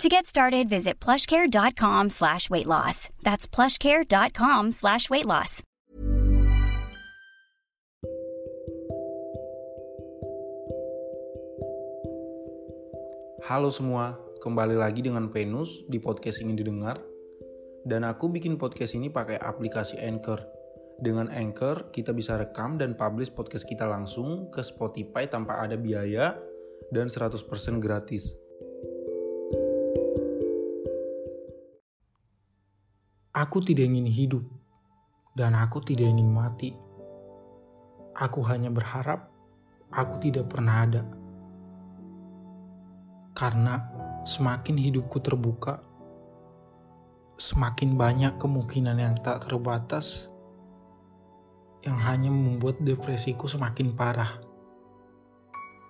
To get started, visit plushcare.com slash weight. That's plushcare.com slash weight. Halo semua, kembali lagi dengan Venus di podcast ingin didengar. Dan aku bikin podcast ini pakai aplikasi Anchor. Dengan Anchor, kita bisa rekam dan publish podcast kita langsung ke Spotify tanpa ada biaya dan 100% gratis. Aku tidak ingin hidup, dan aku tidak ingin mati. Aku hanya berharap aku tidak pernah ada. Karena semakin hidupku terbuka, semakin banyak kemungkinan yang tak terbatas yang hanya membuat depresiku semakin parah.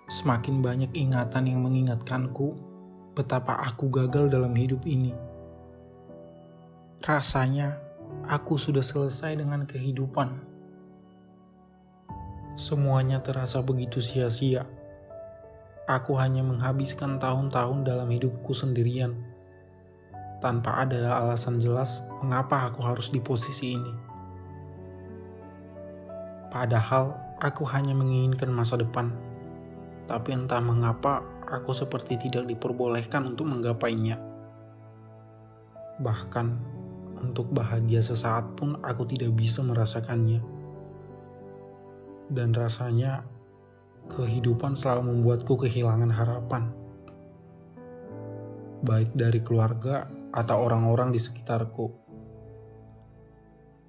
Semakin banyak ingatan yang mengingatkanku betapa aku gagal dalam hidup ini. Rasanya aku sudah selesai dengan kehidupan. Semuanya terasa begitu sia-sia. Aku hanya menghabiskan tahun-tahun dalam hidupku sendirian, tanpa ada alasan jelas mengapa aku harus di posisi ini. Padahal aku hanya menginginkan masa depan, tapi entah mengapa aku seperti tidak diperbolehkan untuk menggapainya. Bahkan untuk bahagia sesaat pun aku tidak bisa merasakannya. Dan rasanya kehidupan selalu membuatku kehilangan harapan. Baik dari keluarga atau orang-orang di sekitarku.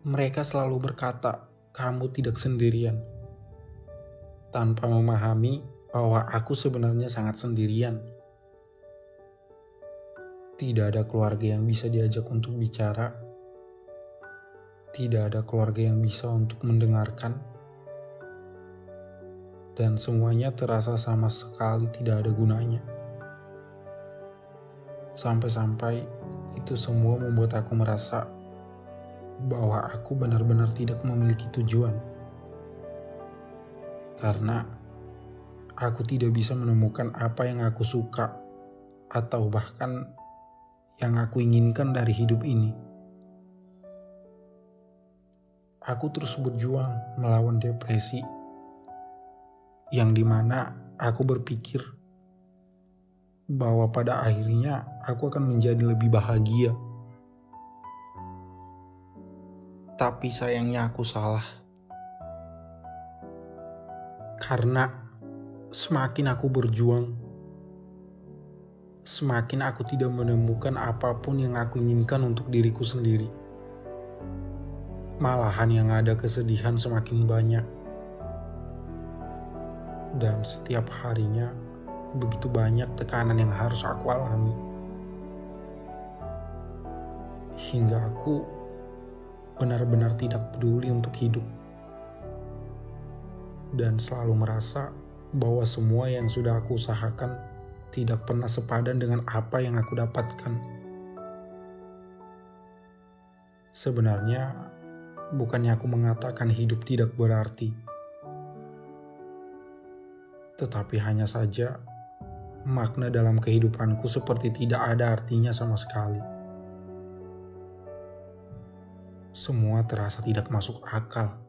Mereka selalu berkata, kamu tidak sendirian. Tanpa memahami bahwa aku sebenarnya sangat sendirian. Tidak ada keluarga yang bisa diajak untuk bicara. Tidak ada keluarga yang bisa untuk mendengarkan. Dan semuanya terasa sama sekali tidak ada gunanya. Sampai-sampai itu semua membuat aku merasa bahwa aku benar-benar tidak memiliki tujuan. Karena aku tidak bisa menemukan apa yang aku suka atau bahkan yang aku inginkan dari hidup ini. Aku terus berjuang melawan depresi yang di mana aku berpikir bahwa pada akhirnya aku akan menjadi lebih bahagia tapi sayangnya aku salah. Karena semakin aku berjuang, semakin aku tidak menemukan apa pun yang aku inginkan untuk diriku sendiri. Malahan yang ada kesedihan semakin banyak. Dan setiap harinya begitu banyak tekanan yang harus aku alami. Hingga aku benar-benar tidak peduli untuk hidup, dan selalu merasa bahwa semua yang sudah aku usahakan tidak pernah sepadan dengan apa yang aku dapatkan. Sebenarnya, bukannya aku mengatakan hidup tidak berarti, tetapi hanya saja makna dalam kehidupanku seperti tidak ada artinya sama sekali semua terasa tidak masuk akal.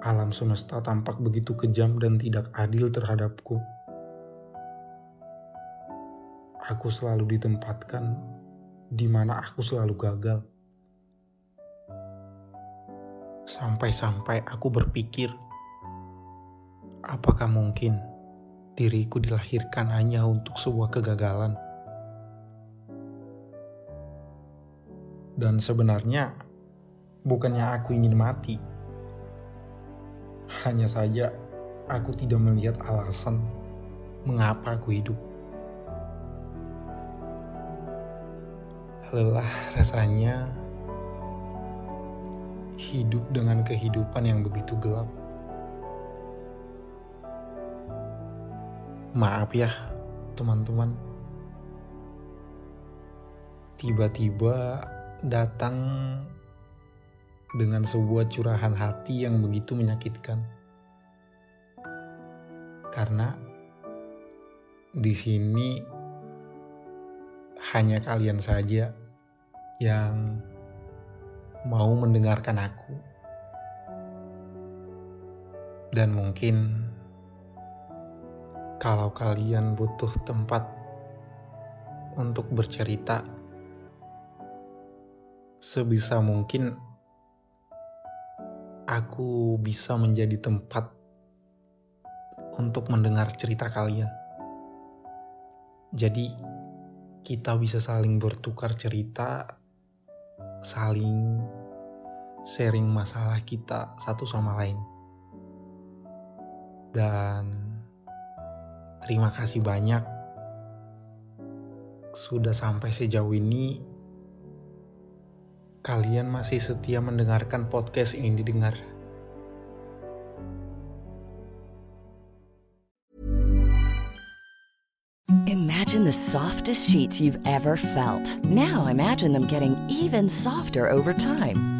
Alam semesta tampak begitu kejam dan tidak adil terhadapku. Aku selalu ditempatkan di mana aku selalu gagal. Sampai-sampai aku berpikir, apakah mungkin diriku dilahirkan hanya untuk sebuah kegagalan? Dan sebenarnya bukannya aku ingin mati. Hanya saja aku tidak melihat alasan mengapa aku hidup. Lelah rasanya hidup dengan kehidupan yang begitu gelap. Maaf ya, teman-teman. Tiba-tiba datang dengan sebuah curahan hati yang begitu menyakitkan. Karena di sini hanya kalian saja yang mau mendengarkan aku. Dan mungkin kalau kalian butuh tempat untuk bercerita, sebisa mungkin aku bisa menjadi tempat untuk mendengar cerita kalian. Jadi, kita bisa saling bertukar cerita saling sharing masalah kita satu sama lain. Dan terima kasih banyak sudah sampai sejauh ini kalian masih setia mendengarkan podcast ini didengar. Imagine the softest sheets you've ever felt. Now imagine them getting even softer over time.